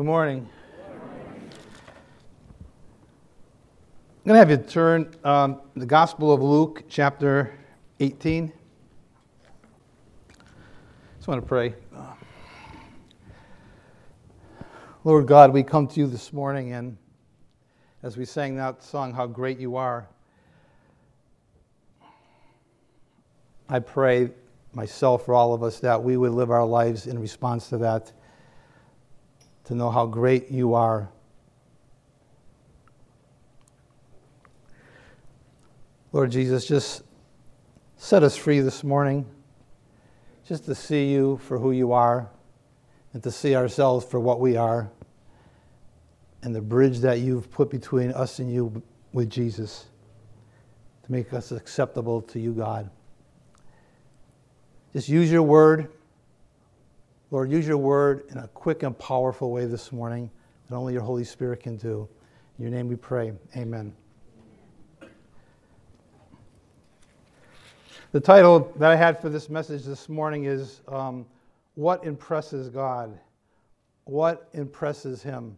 Good morning. I'm going to have you turn um, the Gospel of Luke, chapter 18. I Just want to pray. Lord God, we come to you this morning, and as we sang that song, How Great You Are, I pray myself for all of us that we would live our lives in response to that, to know how great you are. Lord Jesus, just set us free this morning, just to see you for who you are and to see ourselves for what we are and the bridge that you've put between us and you with Jesus to make us acceptable to you, God. Just use your word. Lord, use your word in a quick and powerful way this morning that only your Holy Spirit can do. In your name we pray. Amen. The title that I had for this message this morning is um, What Impresses God? What Impresses Him?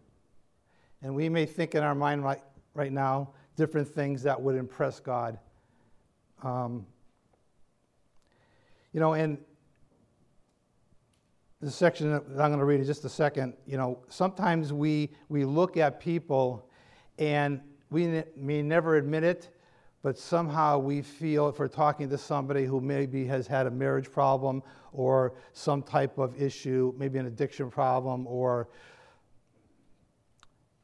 And we may think in our mind right, right now different things that would impress God. Um, you know, and the section that I'm going to read in just a second, you know, sometimes we, we look at people and we may never admit it, but somehow we feel if we're talking to somebody who maybe has had a marriage problem or some type of issue, maybe an addiction problem or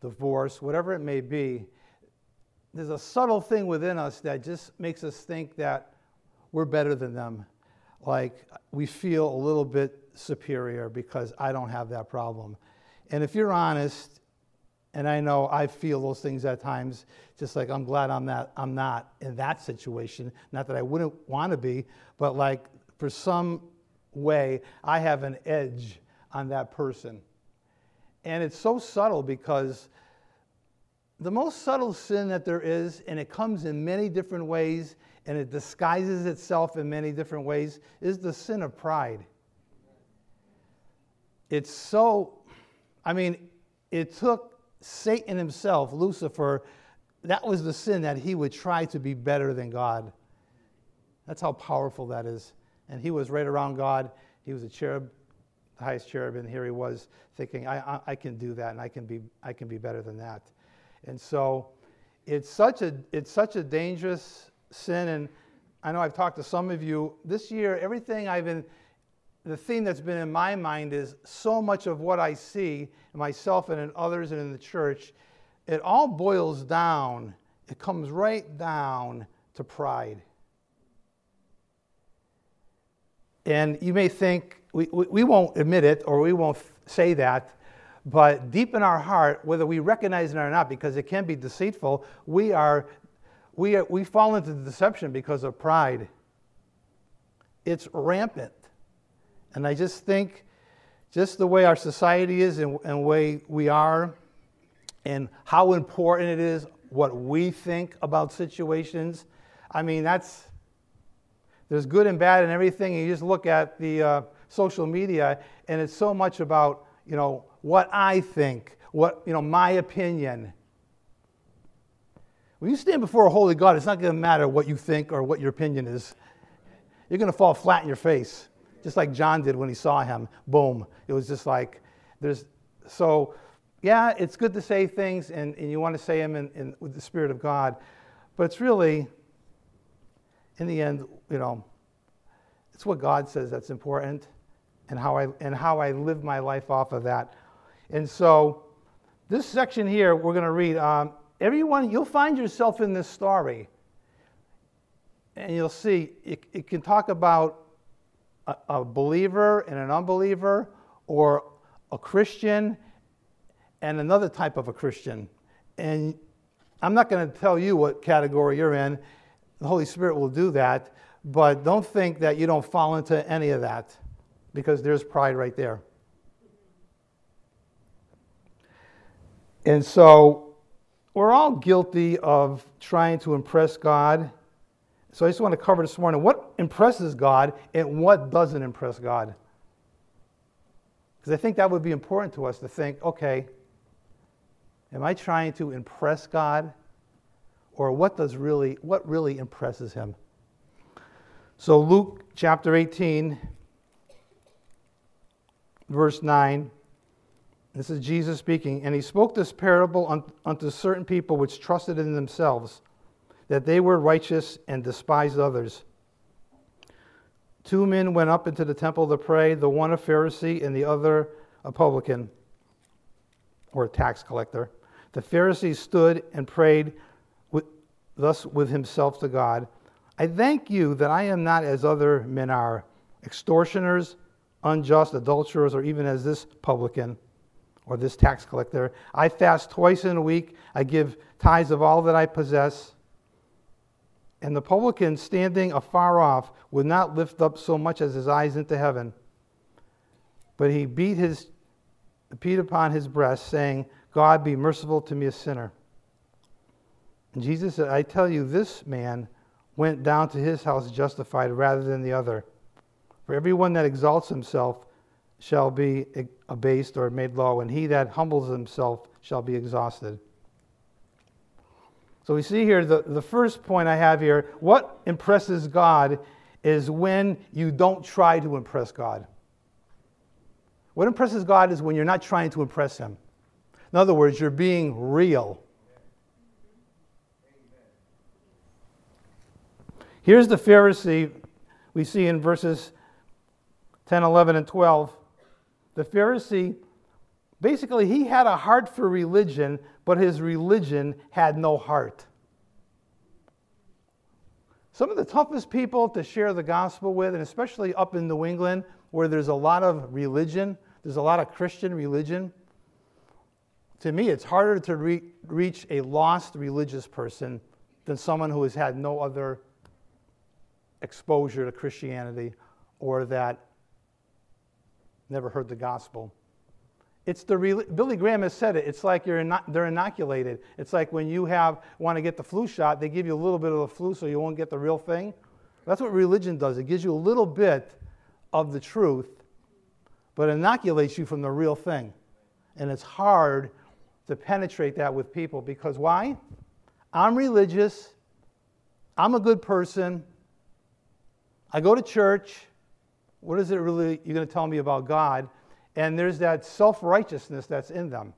divorce, whatever it may be, there's a subtle thing within us that just makes us think that we're better than them. Like we feel a little bit superior because I don't have that problem. And if you're honest, and I know I feel those things at times, just like I'm glad I'm not, I'm not in that situation. Not that I wouldn't want to be, but like for some way, I have an edge on that person. And it's so subtle because the most subtle sin that there is, and it comes in many different ways, and it disguises itself in many different ways, is the sin of pride. It's so, I mean, it took Satan himself, Lucifer, that was the sin that he would try to be better than God. That's how powerful that is. And he was right around God. He was a cherub, the highest cherub, and here he was thinking, I, I, I can do that and I can, be, I can be better than that. And so it's such a, it's such a dangerous sin. And I know I've talked to some of you this year, everything I've been, the theme that's been in my mind is so much of what I see in myself and in others and in the church, it all boils down, it comes right down to pride. And you may think, we, we, we won't admit it or we won't say that, but deep in our heart, whether we recognize it or not, because it can be deceitful, we are we, we fall into deception because of pride. It's rampant. And I just think, just the way our society is and, and way we are, and how important it is what we think about situations. I mean, that's, there's good and bad and everything. And you just look at the uh, social media, and it's so much about, you know, what I think, what, you know, my opinion. When you stand before a holy God, it's not going to matter what you think or what your opinion is. You're going to fall flat in your face, just like John did when he saw him. Boom. It was just like, there's, so, yeah, it's good to say things and, and you want to say them in, in, with the Spirit of God, but it's really, in the end, you know, it's what God says that's important and how I, and how I live my life off of that. And so, this section here, we're going to read. Um, everyone, you'll find yourself in this story. And you'll see it, it can talk about a, a believer and an unbeliever, or a Christian and another type of a Christian. And I'm not going to tell you what category you're in. The Holy Spirit will do that. But don't think that you don't fall into any of that because there's pride right there. And so we're all guilty of trying to impress God. So I just want to cover this morning what impresses God and what doesn't impress God. Because I think that would be important to us to think okay, am I trying to impress God? Or what does really, what really impresses him? So Luke chapter 18, verse 9. This is Jesus speaking. And he spoke this parable unto certain people which trusted in themselves that they were righteous and despised others. Two men went up into the temple to pray, the one a Pharisee and the other a publican or a tax collector. The Pharisee stood and prayed with, thus with himself to God I thank you that I am not as other men are, extortioners, unjust, adulterers, or even as this publican or this tax collector. I fast twice in a week. I give tithes of all that I possess. And the publican, standing afar off, would not lift up so much as his eyes into heaven, but he beat his beat upon his breast, saying, God be merciful to me, a sinner. And Jesus said, I tell you, this man went down to his house justified rather than the other. For everyone that exalts himself shall be abased or made low, and he that humbles himself shall be exhausted. So we see here the, the first point I have here what impresses God is when you don't try to impress God. What impresses God is when you're not trying to impress Him. In other words, you're being real. Here's the Pharisee we see in verses 10, 11, and 12 the Pharisee, basically, he had a heart for religion, but his religion had no heart. Some of the toughest people to share the gospel with, and especially up in New England, where there's a lot of religion, there's a lot of Christian religion. To me, it's harder to re- reach a lost religious person than someone who has had no other exposure to Christianity or that never heard the gospel. It's the Billy Graham has said it. It's like you're they're inoculated. It's like when you have want to get the flu shot, they give you a little bit of the flu so you won't get the real thing. That's what religion does. It gives you a little bit of the truth, but inoculates you from the real thing. And it's hard to penetrate that with people because why? I'm religious. I'm a good person. I go to church. What is it really you're going to tell me about God? And there's that self righteousness that's in them.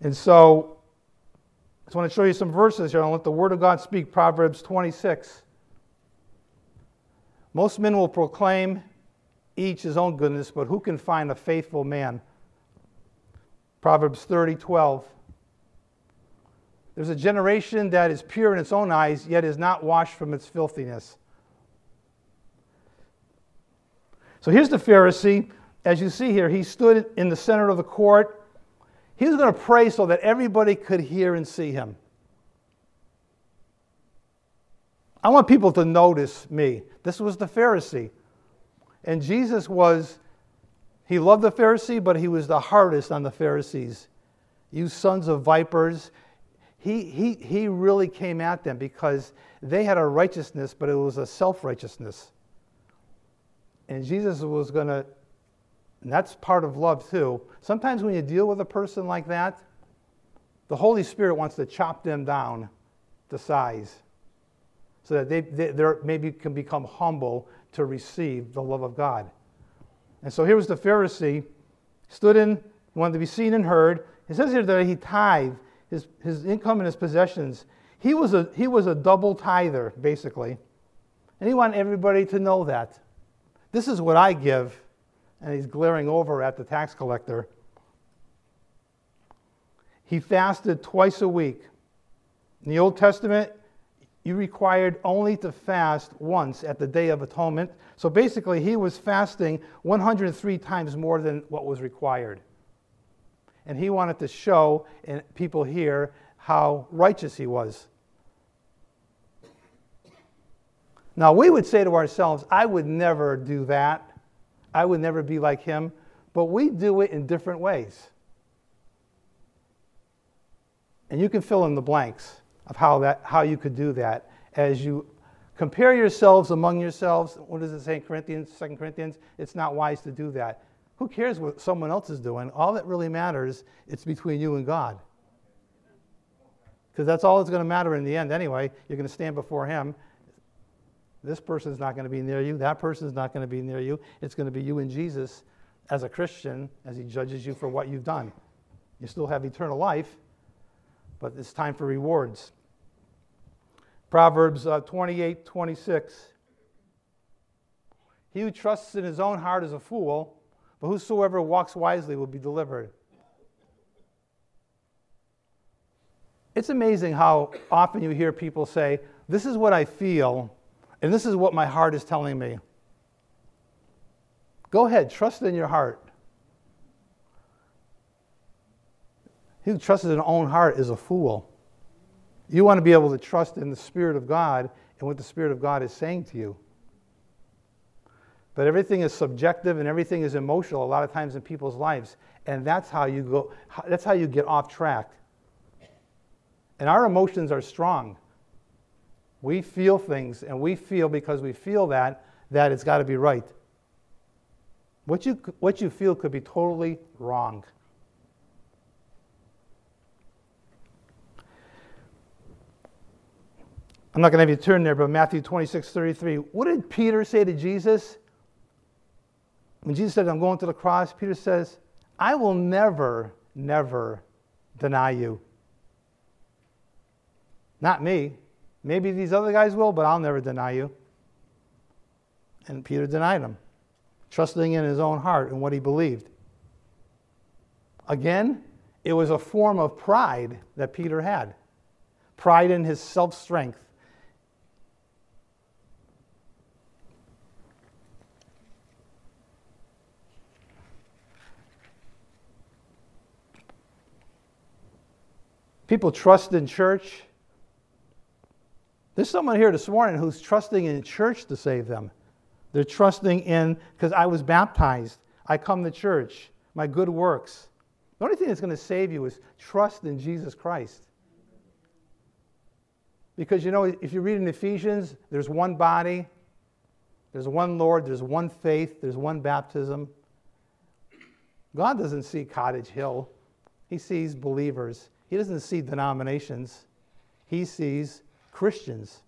And so, I just want to show you some verses here. I'll let the Word of God speak. Proverbs 26. Most men will proclaim each his own goodness, but who can find a faithful man? Proverbs 30, 12. There's a generation that is pure in its own eyes, yet is not washed from its filthiness. So here's the Pharisee. As you see here, he stood in the center of the court. He was going to pray so that everybody could hear and see him. I want people to notice me. This was the Pharisee. And Jesus was, he loved the Pharisee, but he was the hardest on the Pharisees. You sons of vipers, he, he, he really came at them because they had a righteousness, but it was a self righteousness. And Jesus was going to, that's part of love too. Sometimes when you deal with a person like that, the Holy Spirit wants to chop them down to size so that they, they maybe can become humble to receive the love of God. And so here was the Pharisee, stood in, wanted to be seen and heard. It says here that he tithed his, his income and his possessions. He was, a, he was a double tither, basically. And he wanted everybody to know that. This is what I give. And he's glaring over at the tax collector. He fasted twice a week. In the Old Testament, you required only to fast once at the Day of Atonement. So basically, he was fasting 103 times more than what was required and he wanted to show people here how righteous he was. Now, we would say to ourselves, I would never do that. I would never be like him. But we do it in different ways. And you can fill in the blanks of how, that, how you could do that as you Compare yourselves among yourselves. What does it say in Corinthians, 2 Corinthians? It's not wise to do that. Who cares what someone else is doing? All that really matters, it's between you and God. Because that's all that's going to matter in the end anyway. You're going to stand before Him. This person's not going to be near you. That person's not going to be near you. It's going to be you and Jesus as a Christian as He judges you for what you've done. You still have eternal life, but it's time for rewards. Proverbs uh, 28 26. He who trusts in his own heart is a fool, but whosoever walks wisely will be delivered. It's amazing how often you hear people say, This is what I feel, and this is what my heart is telling me. Go ahead, trust in your heart. He who trusts in his own heart is a fool. You want to be able to trust in the Spirit of God and what the Spirit of God is saying to you. But everything is subjective and everything is emotional a lot of times in people's lives. And that's how you go that's how you get off track. And our emotions are strong. We feel things and we feel because we feel that that it's got to be right. What you what you feel could be totally wrong. I'm not going to have you turn there, but Matthew 26, 33. What did Peter say to Jesus? When Jesus said, I'm going to the cross, Peter says, I will never, never deny you. Not me. Maybe these other guys will, but I'll never deny you. And Peter denied him, trusting in his own heart and what he believed. Again, it was a form of pride that Peter had pride in his self strength People trust in church. There's someone here this morning who's trusting in church to save them. They're trusting in, because I was baptized, I come to church, my good works. The only thing that's going to save you is trust in Jesus Christ. Because you know, if you read in Ephesians, there's one body, there's one Lord, there's one faith, there's one baptism. God doesn't see Cottage Hill, He sees believers. He doesn't see denominations, he sees Christians.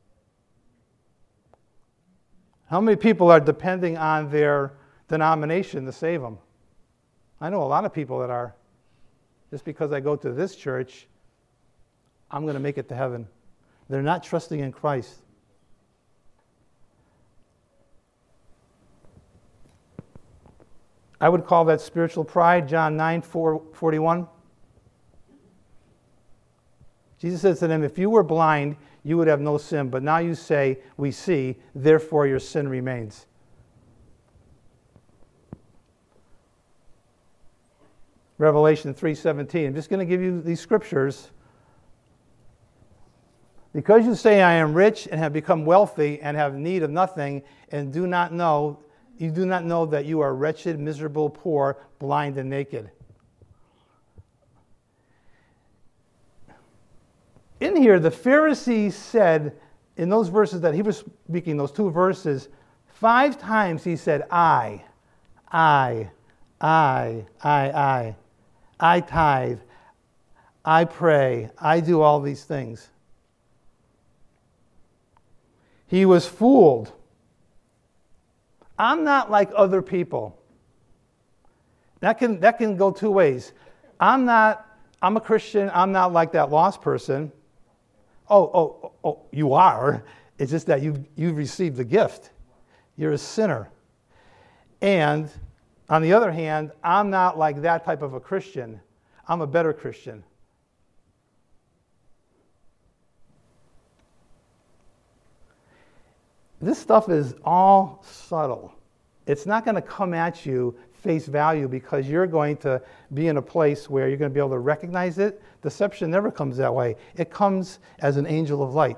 How many people are depending on their denomination to save them? I know a lot of people that are. Just because I go to this church, I'm going to make it to heaven. They're not trusting in Christ. I would call that spiritual pride, John 9 4, 41. Jesus says to them, If you were blind, you would have no sin, but now you say, We see, therefore your sin remains. Revelation 3:17. I'm just going to give you these scriptures. Because you say I am rich and have become wealthy and have need of nothing and do not know you do not know that you are wretched, miserable, poor, blind and naked. In here, the Pharisees said in those verses that he was speaking, those two verses, five times he said, I, I, I, I, I. I tithe. I pray. I do all these things. He was fooled. I'm not like other people. That can, that can go two ways. I'm not, I'm a Christian, I'm not like that lost person. Oh, oh, oh, you are. It's just that you, you've received the gift. You're a sinner. And on the other hand, I'm not like that type of a Christian. I'm a better Christian. This stuff is all subtle. It's not going to come at you face value because you're going to be in a place where you're going to be able to recognize it. Deception never comes that way, it comes as an angel of light.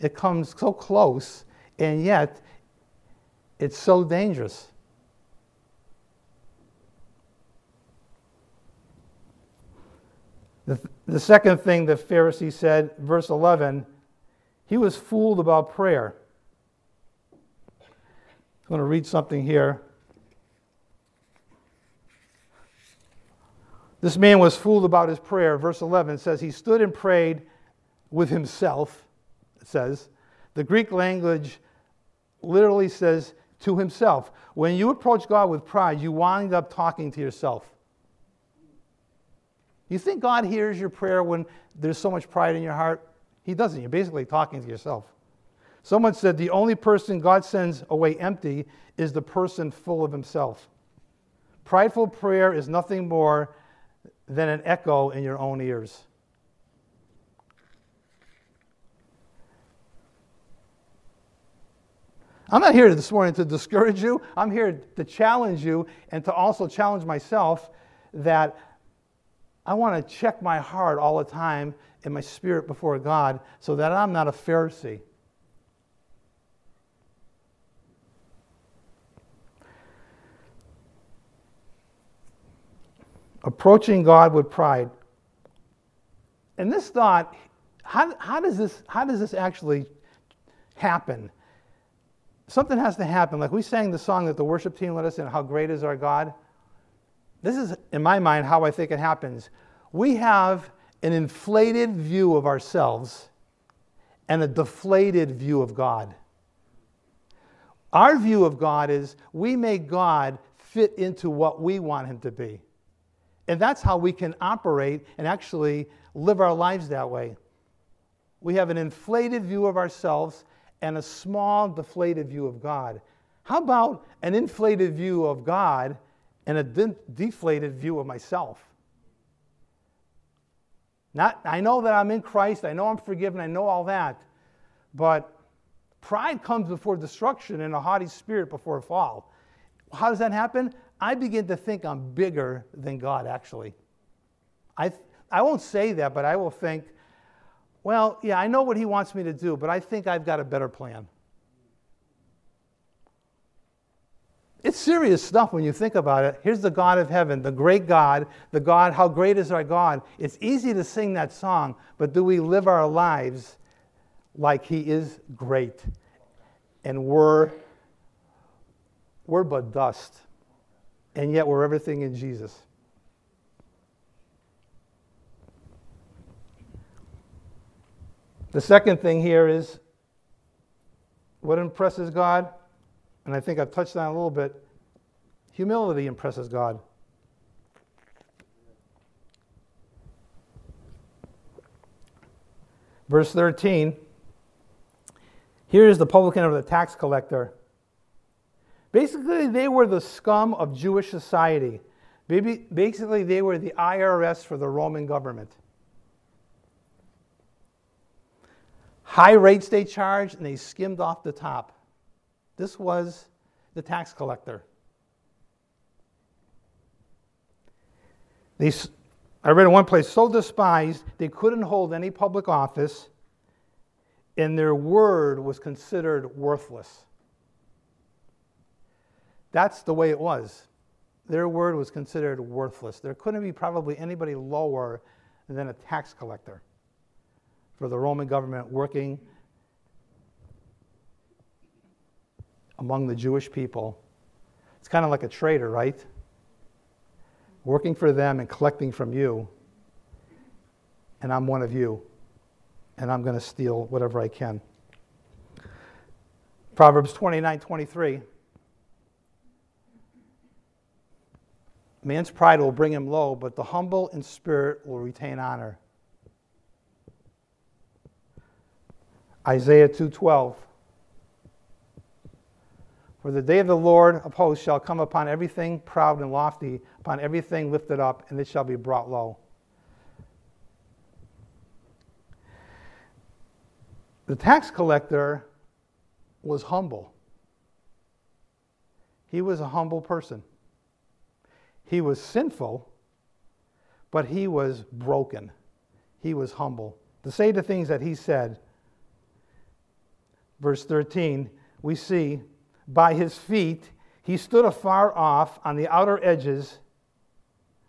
It comes so close, and yet it's so dangerous. The, the second thing the Pharisee said, verse 11, he was fooled about prayer. I'm going to read something here. This man was fooled about his prayer. Verse 11 says, He stood and prayed with himself, it says. The Greek language literally says to himself. When you approach God with pride, you wind up talking to yourself. You think God hears your prayer when there's so much pride in your heart? He doesn't. You're basically talking to yourself. Someone said the only person God sends away empty is the person full of himself. Prideful prayer is nothing more than an echo in your own ears. I'm not here this morning to discourage you. I'm here to challenge you and to also challenge myself that I want to check my heart all the time and my spirit before God so that I'm not a Pharisee. Approaching God with pride. And this thought, how, how, does, this, how does this actually happen? Something has to happen. Like we sang the song that the worship team let us in, How Great is Our God. This is, in my mind, how I think it happens. We have an inflated view of ourselves and a deflated view of God. Our view of God is we make God fit into what we want him to be. And that's how we can operate and actually live our lives that way. We have an inflated view of ourselves and a small, deflated view of God. How about an inflated view of God and a de- deflated view of myself? Not, I know that I'm in Christ, I know I'm forgiven, I know all that, but pride comes before destruction and a haughty spirit before a fall. How does that happen? I begin to think I'm bigger than God, actually. I, I won't say that, but I will think, well, yeah, I know what He wants me to do, but I think I've got a better plan. It's serious stuff when you think about it. Here's the God of heaven, the great God, the God, how great is our God. It's easy to sing that song, but do we live our lives like He is great? And we're, we're but dust, and yet we're everything in Jesus. The second thing here is what impresses God? And I think I've touched on a little bit. Humility impresses God. Verse 13 here is the publican or the tax collector. Basically, they were the scum of Jewish society. Basically, they were the IRS for the Roman government. High rates they charged, and they skimmed off the top. This was the tax collector. They, I read in one place, so despised they couldn't hold any public office, and their word was considered worthless. That's the way it was. Their word was considered worthless. There couldn't be probably anybody lower than a tax collector for the Roman government working among the Jewish people. It's kind of like a traitor, right? Working for them and collecting from you. And I'm one of you. And I'm going to steal whatever I can. Proverbs 29 23. Man's pride will bring him low, but the humble in spirit will retain honor. Isaiah 2:12 For the day of the Lord of hosts shall come upon everything proud and lofty, upon everything lifted up, and it shall be brought low. The tax collector was humble. He was a humble person. He was sinful, but he was broken. He was humble. To say the things that he said, verse 13, we see by his feet he stood afar off on the outer edges.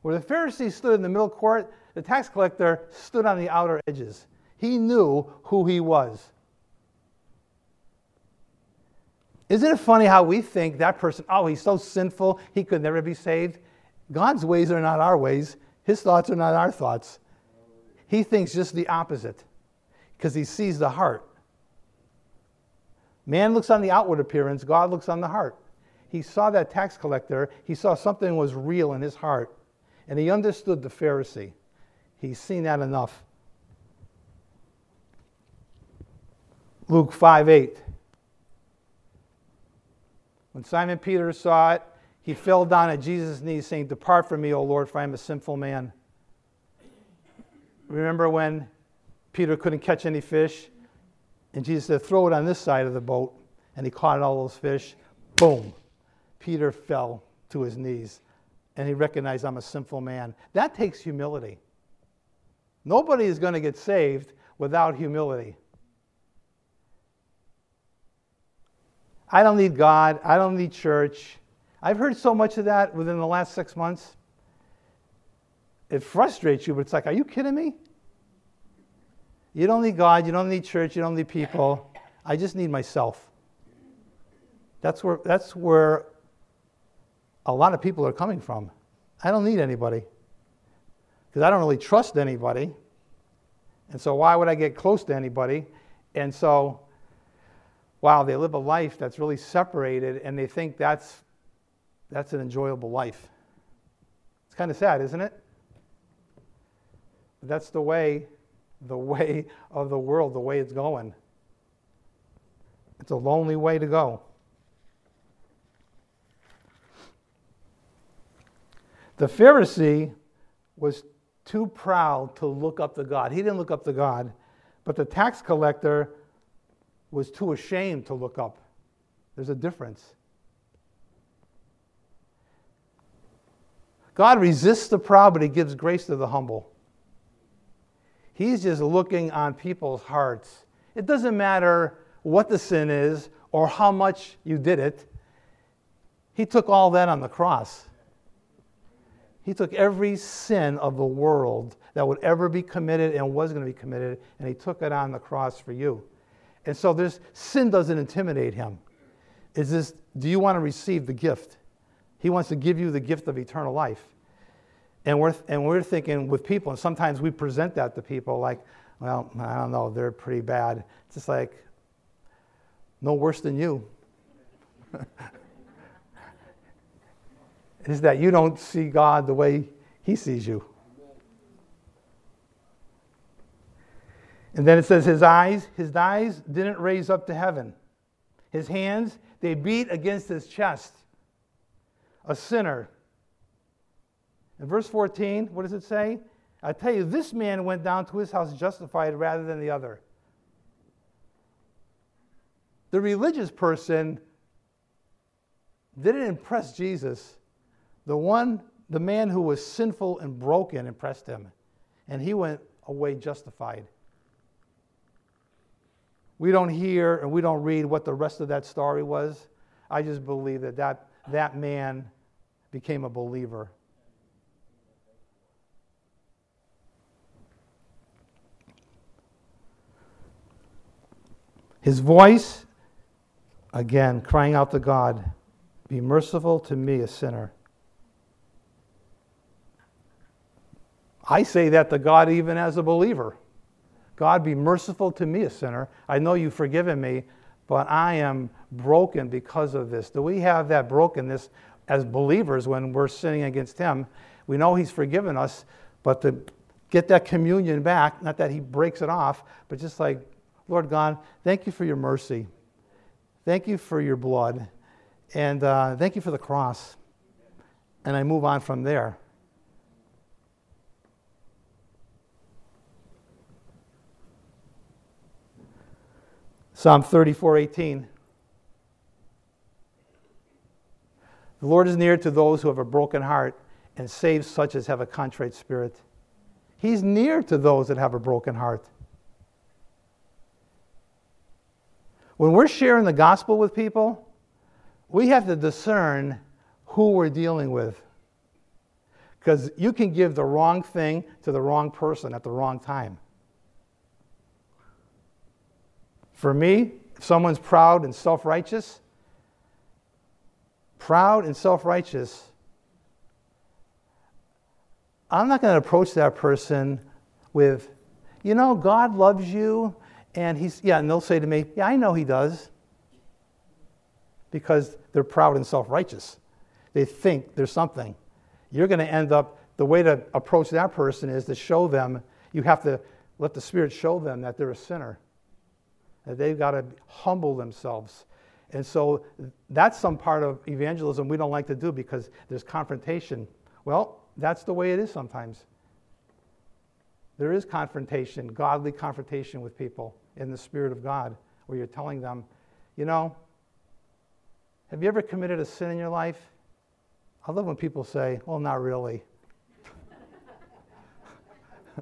Where the Pharisees stood in the middle court, the tax collector stood on the outer edges. He knew who he was. Isn't it funny how we think that person, oh, he's so sinful, he could never be saved? God's ways are not our ways, his thoughts are not our thoughts. He thinks just the opposite because he sees the heart. Man looks on the outward appearance, God looks on the heart. He saw that tax collector, he saw something was real in his heart, and he understood the Pharisee. He's seen that enough. Luke 5 8. When Simon Peter saw it, he fell down at Jesus' knees, saying, Depart from me, O Lord, for I am a sinful man. Remember when Peter couldn't catch any fish? And Jesus said, Throw it on this side of the boat. And he caught all those fish. Boom. Peter fell to his knees and he recognized I'm a sinful man. That takes humility. Nobody is going to get saved without humility. I don't need God. I don't need church. I've heard so much of that within the last six months. It frustrates you, but it's like, are you kidding me? You don't need God, you don't need church, you don't need people. I just need myself. That's where, that's where a lot of people are coming from. I don't need anybody because I don't really trust anybody. And so, why would I get close to anybody? And so, wow, they live a life that's really separated and they think that's, that's an enjoyable life. It's kind of sad, isn't it? But that's the way the way of the world, the way it's going. It's a lonely way to go. The Pharisee was too proud to look up to God. He didn't look up to God, but the tax collector was too ashamed to look up. There's a difference. God resists the proud, but he gives grace to the humble. He's just looking on people's hearts. It doesn't matter what the sin is or how much you did it. He took all that on the cross. He took every sin of the world that would ever be committed and was going to be committed, and he took it on the cross for you. And so this sin doesn't intimidate him. Is this do you want to receive the gift? He wants to give you the gift of eternal life. And we're, and we're thinking with people, and sometimes we present that to people like, well, I don't know, they're pretty bad. It's just like, no worse than you. is that you don't see God the way He sees you. And then it says, His eyes, his eyes didn't raise up to heaven. His hands, they beat against his chest. A sinner in verse 14, what does it say? I tell you, this man went down to his house justified rather than the other. The religious person didn't impress Jesus. The one, the man who was sinful and broken impressed him, and he went away justified. We don't hear and we don't read what the rest of that story was. I just believe that that, that man became a believer. His voice, again, crying out to God, Be merciful to me, a sinner. I say that to God even as a believer. God, be merciful to me, a sinner. I know you've forgiven me, but I am broken because of this. Do we have that brokenness as believers when we're sinning against Him? We know He's forgiven us, but to get that communion back, not that He breaks it off, but just like Lord God, thank you for your mercy. Thank you for your blood. And uh, thank you for the cross. And I move on from there. Psalm 34 18. The Lord is near to those who have a broken heart and saves such as have a contrite spirit. He's near to those that have a broken heart. When we're sharing the gospel with people, we have to discern who we're dealing with. Because you can give the wrong thing to the wrong person at the wrong time. For me, if someone's proud and self righteous, proud and self righteous, I'm not going to approach that person with, you know, God loves you. And he's, yeah, and they'll say to me, yeah, I know he does. Because they're proud and self righteous. They think there's something. You're going to end up, the way to approach that person is to show them, you have to let the Spirit show them that they're a sinner, that they've got to humble themselves. And so that's some part of evangelism we don't like to do because there's confrontation. Well, that's the way it is sometimes. There is confrontation, godly confrontation with people in the Spirit of God, where you're telling them, you know, have you ever committed a sin in your life? I love when people say, well, not really.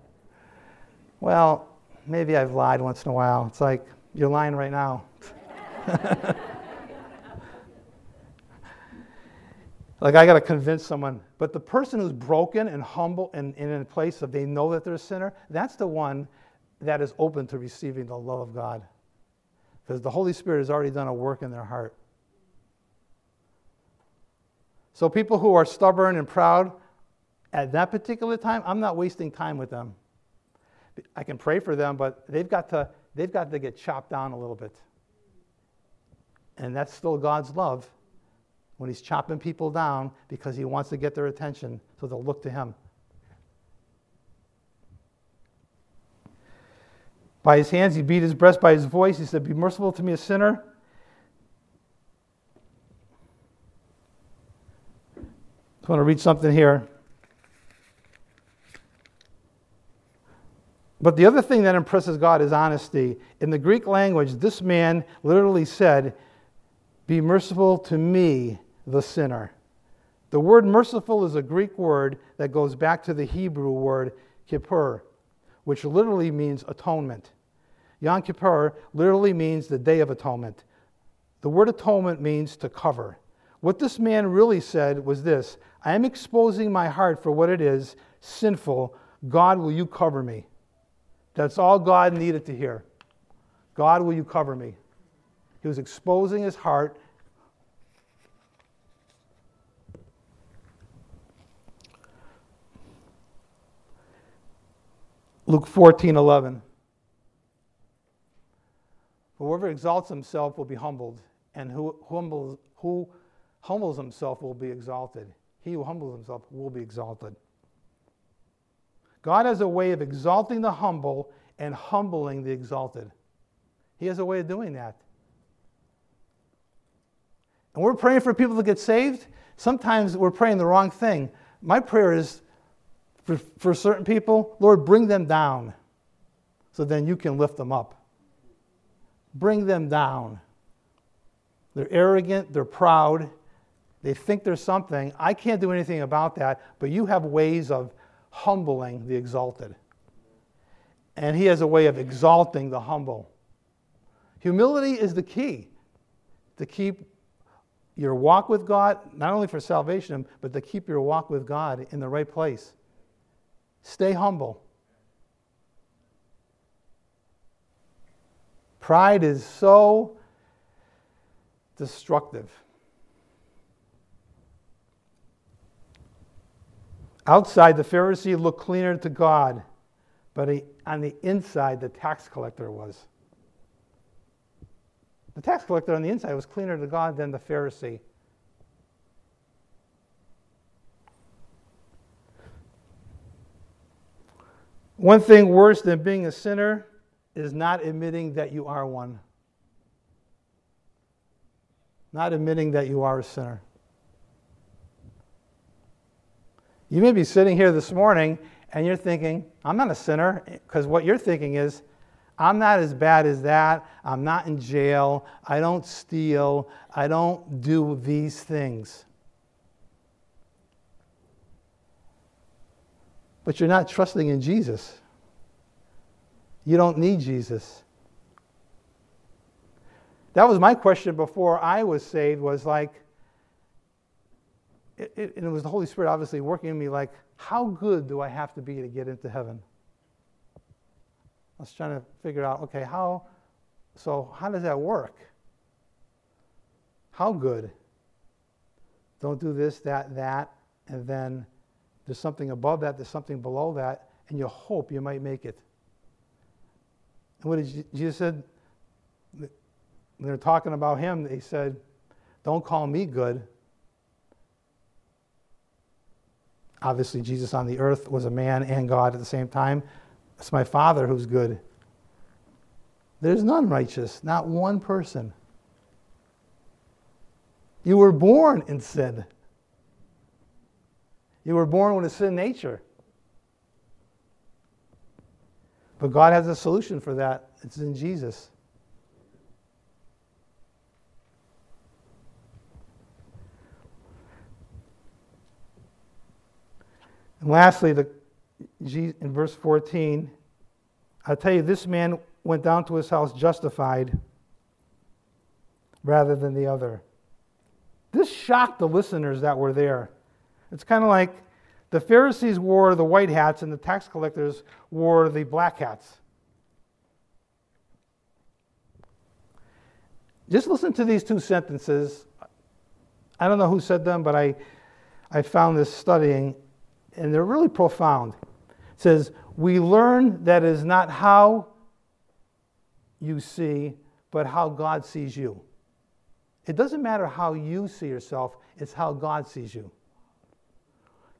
well, maybe I've lied once in a while. It's like, you're lying right now. like I got to convince someone. But the person who's broken and humble and, and, in a place of they know that they're a sinner, that's the one that is open to receiving the love of God. Because the Holy Spirit has already done a work in their heart. So people who are stubborn and proud at that particular time, I'm not wasting time with them. I can pray for them, but they've got to, they've got to get chopped down a little bit. And that's still God's love when He's chopping people down because He wants to get their attention so they'll look to Him. By his hands, he beat his breast. By his voice, he said, Be merciful to me, a sinner. I want to read something here. But the other thing that impresses God is honesty. In the Greek language, this man literally said, Be merciful to me, the sinner. The word merciful is a Greek word that goes back to the Hebrew word kippur, which literally means atonement. Yom Kippur literally means the Day of Atonement. The word atonement means to cover. What this man really said was this I am exposing my heart for what it is sinful. God, will you cover me? That's all God needed to hear. God, will you cover me? He was exposing his heart. Luke 14 11. Whoever exalts himself will be humbled, and who humbles, who humbles himself will be exalted. He who humbles himself will be exalted. God has a way of exalting the humble and humbling the exalted. He has a way of doing that. And we're praying for people to get saved. Sometimes we're praying the wrong thing. My prayer is for, for certain people, Lord, bring them down so then you can lift them up bring them down. They're arrogant, they're proud, they think there's something. I can't do anything about that, but you have ways of humbling the exalted. And He has a way of exalting the humble. Humility is the key to keep your walk with God, not only for salvation, but to keep your walk with God in the right place. Stay humble. Pride is so destructive. Outside, the Pharisee looked cleaner to God, but he, on the inside, the tax collector was. The tax collector on the inside was cleaner to God than the Pharisee. One thing worse than being a sinner is not admitting that you are one, not admitting that you are a sinner. You may be sitting here this morning and you're thinking, I'm not a sinner, because what you're thinking is, I'm not as bad as that. I'm not in jail. I don't steal. I don't do these things. But you're not trusting in Jesus. You don't need Jesus. That was my question before I was saved was like, it, it, and it was the Holy Spirit obviously working in me like, how good do I have to be to get into heaven? I was trying to figure out, okay, how, so how does that work? How good? don't do this, that, that, and then there's something above that, there's something below that, and you hope you might make it. And what did Jesus said? When they're talking about him, they said, Don't call me good. Obviously, Jesus on the earth was a man and God at the same time. It's my Father who's good. There's none righteous, not one person. You were born in sin. You were born with a sin nature. But God has a solution for that. It's in Jesus. And lastly, the, in verse 14, I tell you, this man went down to his house justified rather than the other. This shocked the listeners that were there. It's kind of like the Pharisees wore the white hats and the tax collectors wore the black hats. Just listen to these two sentences. I don't know who said them, but I, I found this studying, and they're really profound. It says, We learn that it is not how you see, but how God sees you. It doesn't matter how you see yourself, it's how God sees you.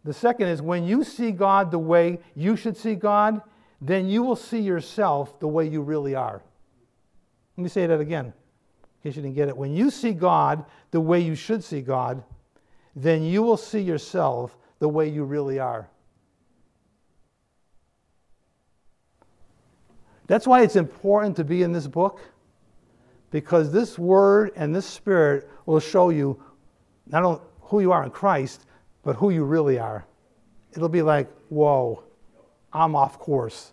The second is when you see God the way you should see God, then you will see yourself the way you really are. Let me say that again, in case you didn't get it. When you see God the way you should see God, then you will see yourself the way you really are. That's why it's important to be in this book, because this word and this spirit will show you not only who you are in Christ, but who you really are. It'll be like, whoa, I'm off course.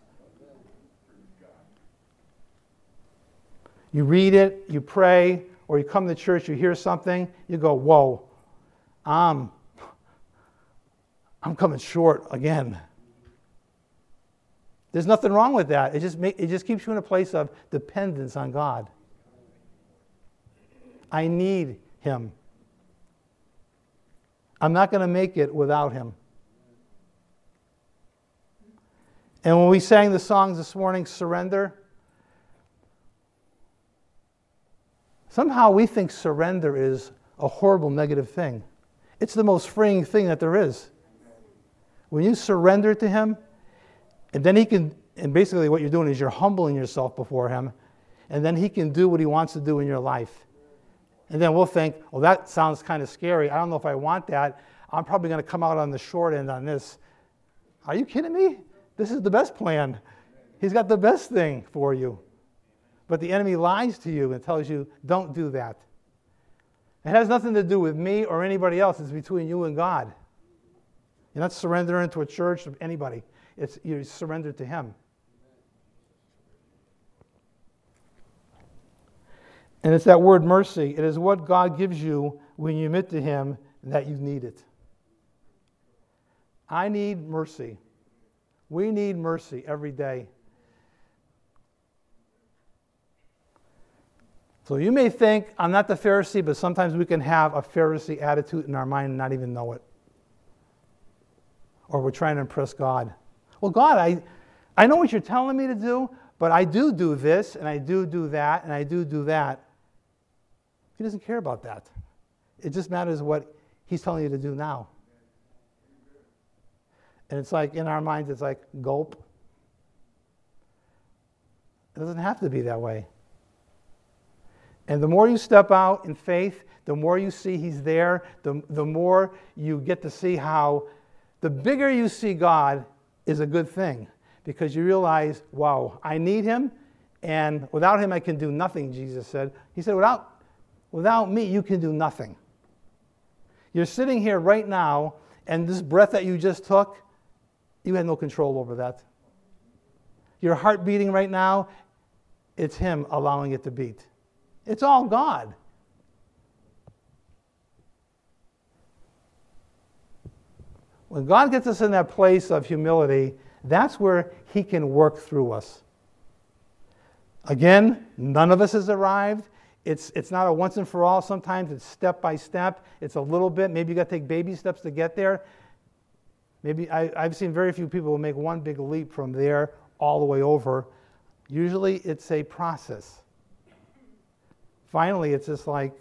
You read it, you pray, or you come to church, you hear something, you go, whoa, I'm, I'm coming short again. There's nothing wrong with that. It just, make, it just keeps you in a place of dependence on God. I need Him. I'm not going to make it without Him. And when we sang the songs this morning, Surrender, somehow we think surrender is a horrible negative thing. It's the most freeing thing that there is. When you surrender to Him, and then he can, and basically what you're doing is you're humbling yourself before him, and then he can do what he wants to do in your life. And then we'll think, well, that sounds kind of scary. I don't know if I want that. I'm probably going to come out on the short end on this. Are you kidding me? This is the best plan. He's got the best thing for you. But the enemy lies to you and tells you, don't do that. It has nothing to do with me or anybody else. It's between you and God. You're not surrendering to a church of anybody. It's you surrender to Him. And it's that word mercy. It is what God gives you when you admit to Him that you need it. I need mercy. We need mercy every day. So you may think, I'm not the Pharisee, but sometimes we can have a Pharisee attitude in our mind and not even know it. Or we're trying to impress God. Well, God, I, I know what you're telling me to do, but I do do this, and I do do that, and I do do that. He doesn't care about that. It just matters what He's telling you to do now. And it's like in our minds, it's like gulp. It doesn't have to be that way. And the more you step out in faith, the more you see He's there, the, the more you get to see how the bigger you see God, is a good thing because you realize, wow, I need him, and without him I can do nothing, Jesus said. He said, without, without me, you can do nothing. You're sitting here right now, and this breath that you just took, you had no control over that. Your heart beating right now, it's him allowing it to beat. It's all God. When God gets us in that place of humility, that's where He can work through us. Again, none of us has arrived. It's, it's not a once and for all. Sometimes it's step by step. It's a little bit. Maybe you got to take baby steps to get there. Maybe I, I've seen very few people make one big leap from there all the way over. Usually it's a process. Finally, it's just like,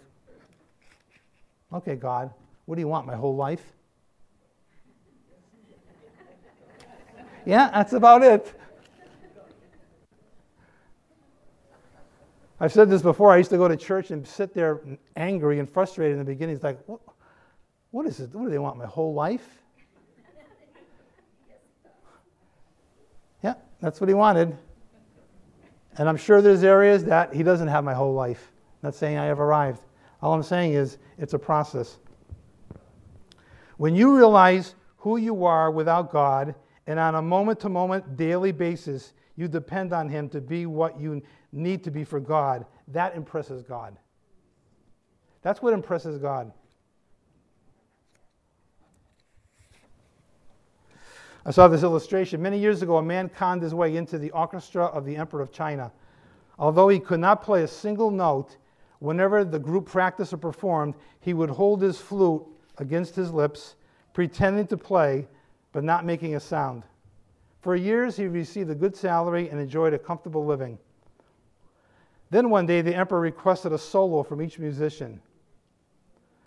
okay, God, what do you want, my whole life? yeah, that's about it. I've said this before. I used to go to church and sit there angry and frustrated in the beginning. It's like, what, what is it? What do they want? My whole life? yeah, that's what he wanted. And I'm sure there's areas that he doesn't have my whole life. I'm not saying I have arrived. All I'm saying is it's a process. When you realize who you are without God, and on a moment to moment, daily basis, you depend on Him to be what you need to be for God, that impresses God. That's what impresses God. I saw this illustration. Many years ago, a man conned his way into the orchestra of the Emperor of China. Although he could not play a single note, whenever the group practiced or performed, he would hold his flute against his lips, pretending to play, but not making a sound. For years, he received a good salary and enjoyed a comfortable living. Then one day, the emperor requested a solo from each musician.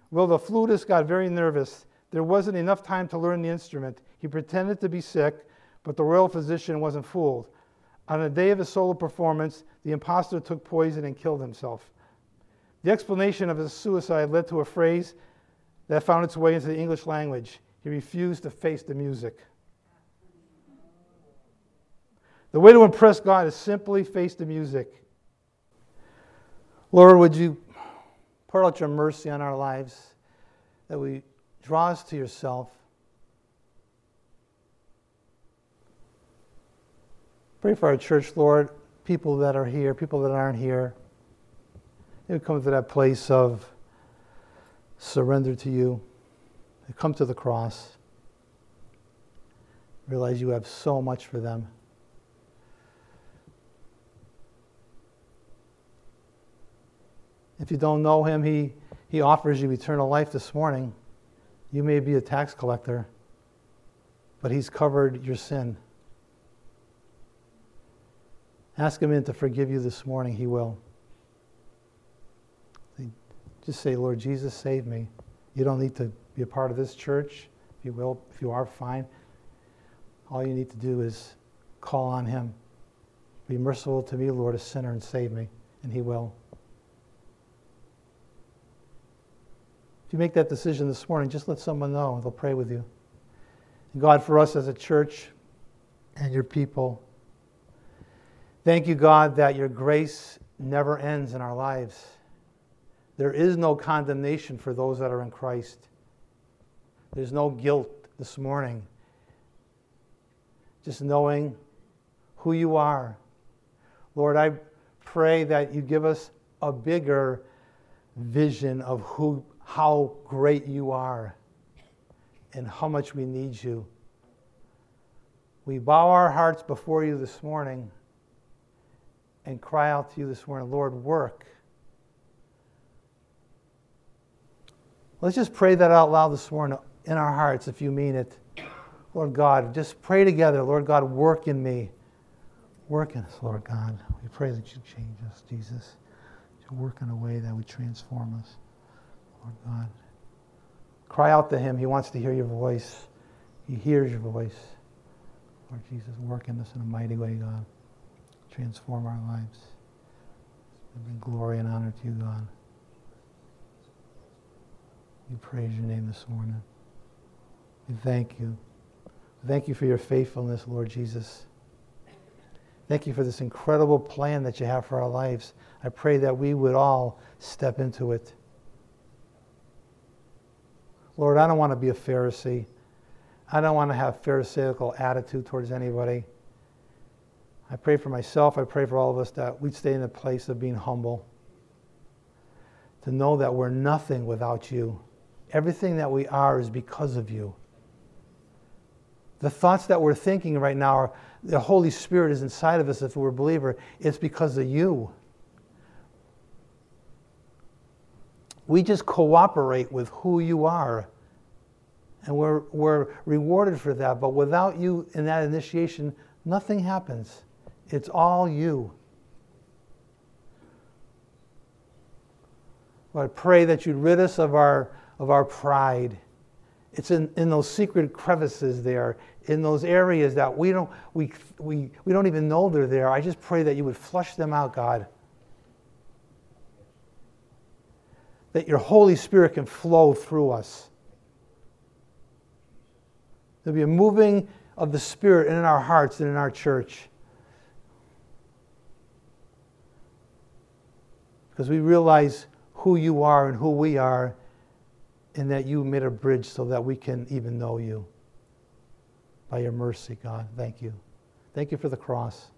Well, the flutist got very nervous. There wasn't enough time to learn the instrument. He pretended to be sick, but the royal physician wasn't fooled. On the day of his solo performance, the impostor took poison and killed himself. The explanation of his suicide led to a phrase that found its way into the English language. He refused to face the music. The way to impress God is simply face the music. Lord, would you pour out your mercy on our lives, that we draw us to yourself. Pray for our church, Lord, people that are here, people that aren't here. They come to that place of surrender to you. They come to the cross. Realize you have so much for them. If you don't know him, he, he offers you eternal life this morning. You may be a tax collector, but he's covered your sin. Ask him in to forgive you this morning, he will. Just say, Lord Jesus, save me. You don't need to be a part of this church. If you will, if you are, fine. All you need to do is call on him. Be merciful to me, Lord, a sinner, and save me, and he will. You make that decision this morning, just let someone know. They'll pray with you. And God, for us as a church and your people, thank you, God, that your grace never ends in our lives. There is no condemnation for those that are in Christ. There's no guilt this morning. Just knowing who you are. Lord, I pray that you give us a bigger vision of who how great you are and how much we need you. We bow our hearts before you this morning and cry out to you this morning, Lord, work. Let's just pray that out loud this morning in our hearts if you mean it. Lord God, just pray together. Lord God, work in me. Work in us, Lord God. We pray that you change us, Jesus. You work in a way that would transform us. Lord God. Cry out to him. He wants to hear your voice. He hears your voice. Lord Jesus, work in us in a mighty way, God. Transform our lives. Bring glory and honor to you, God. We praise your name this morning. We thank you. Thank you for your faithfulness, Lord Jesus. Thank you for this incredible plan that you have for our lives. I pray that we would all step into it. Lord, I don't want to be a Pharisee. I don't want to have Pharisaical attitude towards anybody. I pray for myself. I pray for all of us that we'd stay in a place of being humble. To know that we're nothing without you. Everything that we are is because of you. The thoughts that we're thinking right now are the Holy Spirit is inside of us if we're a believer. It's because of you. We just cooperate with who you are. And we're, we're rewarded for that. But without you in that initiation, nothing happens. It's all you. I pray that you'd rid us of our, of our pride. It's in, in those secret crevices there, in those areas that we don't, we, we, we don't even know they're there. I just pray that you would flush them out, God. That your Holy Spirit can flow through us. There'll be a moving of the Spirit in our hearts and in our church. Because we realize who you are and who we are, and that you made a bridge so that we can even know you. By your mercy, God. Thank you. Thank you for the cross.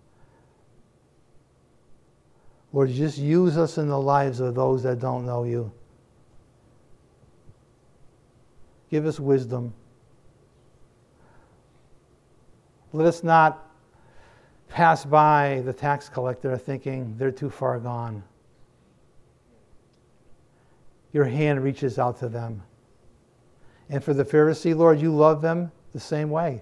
Lord, just use us in the lives of those that don't know you. Give us wisdom. Let us not pass by the tax collector thinking they're too far gone. Your hand reaches out to them. And for the Pharisee, Lord, you love them the same way.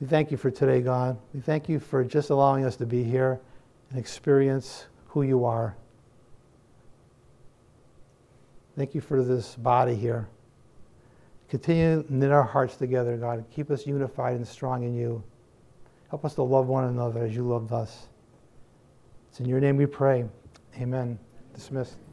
We thank you for today, God. We thank you for just allowing us to be here and experience who you are. Thank you for this body here. Continue to knit our hearts together, God. Keep us unified and strong in you. Help us to love one another as you loved us. It's in your name we pray. Amen. Dismissed.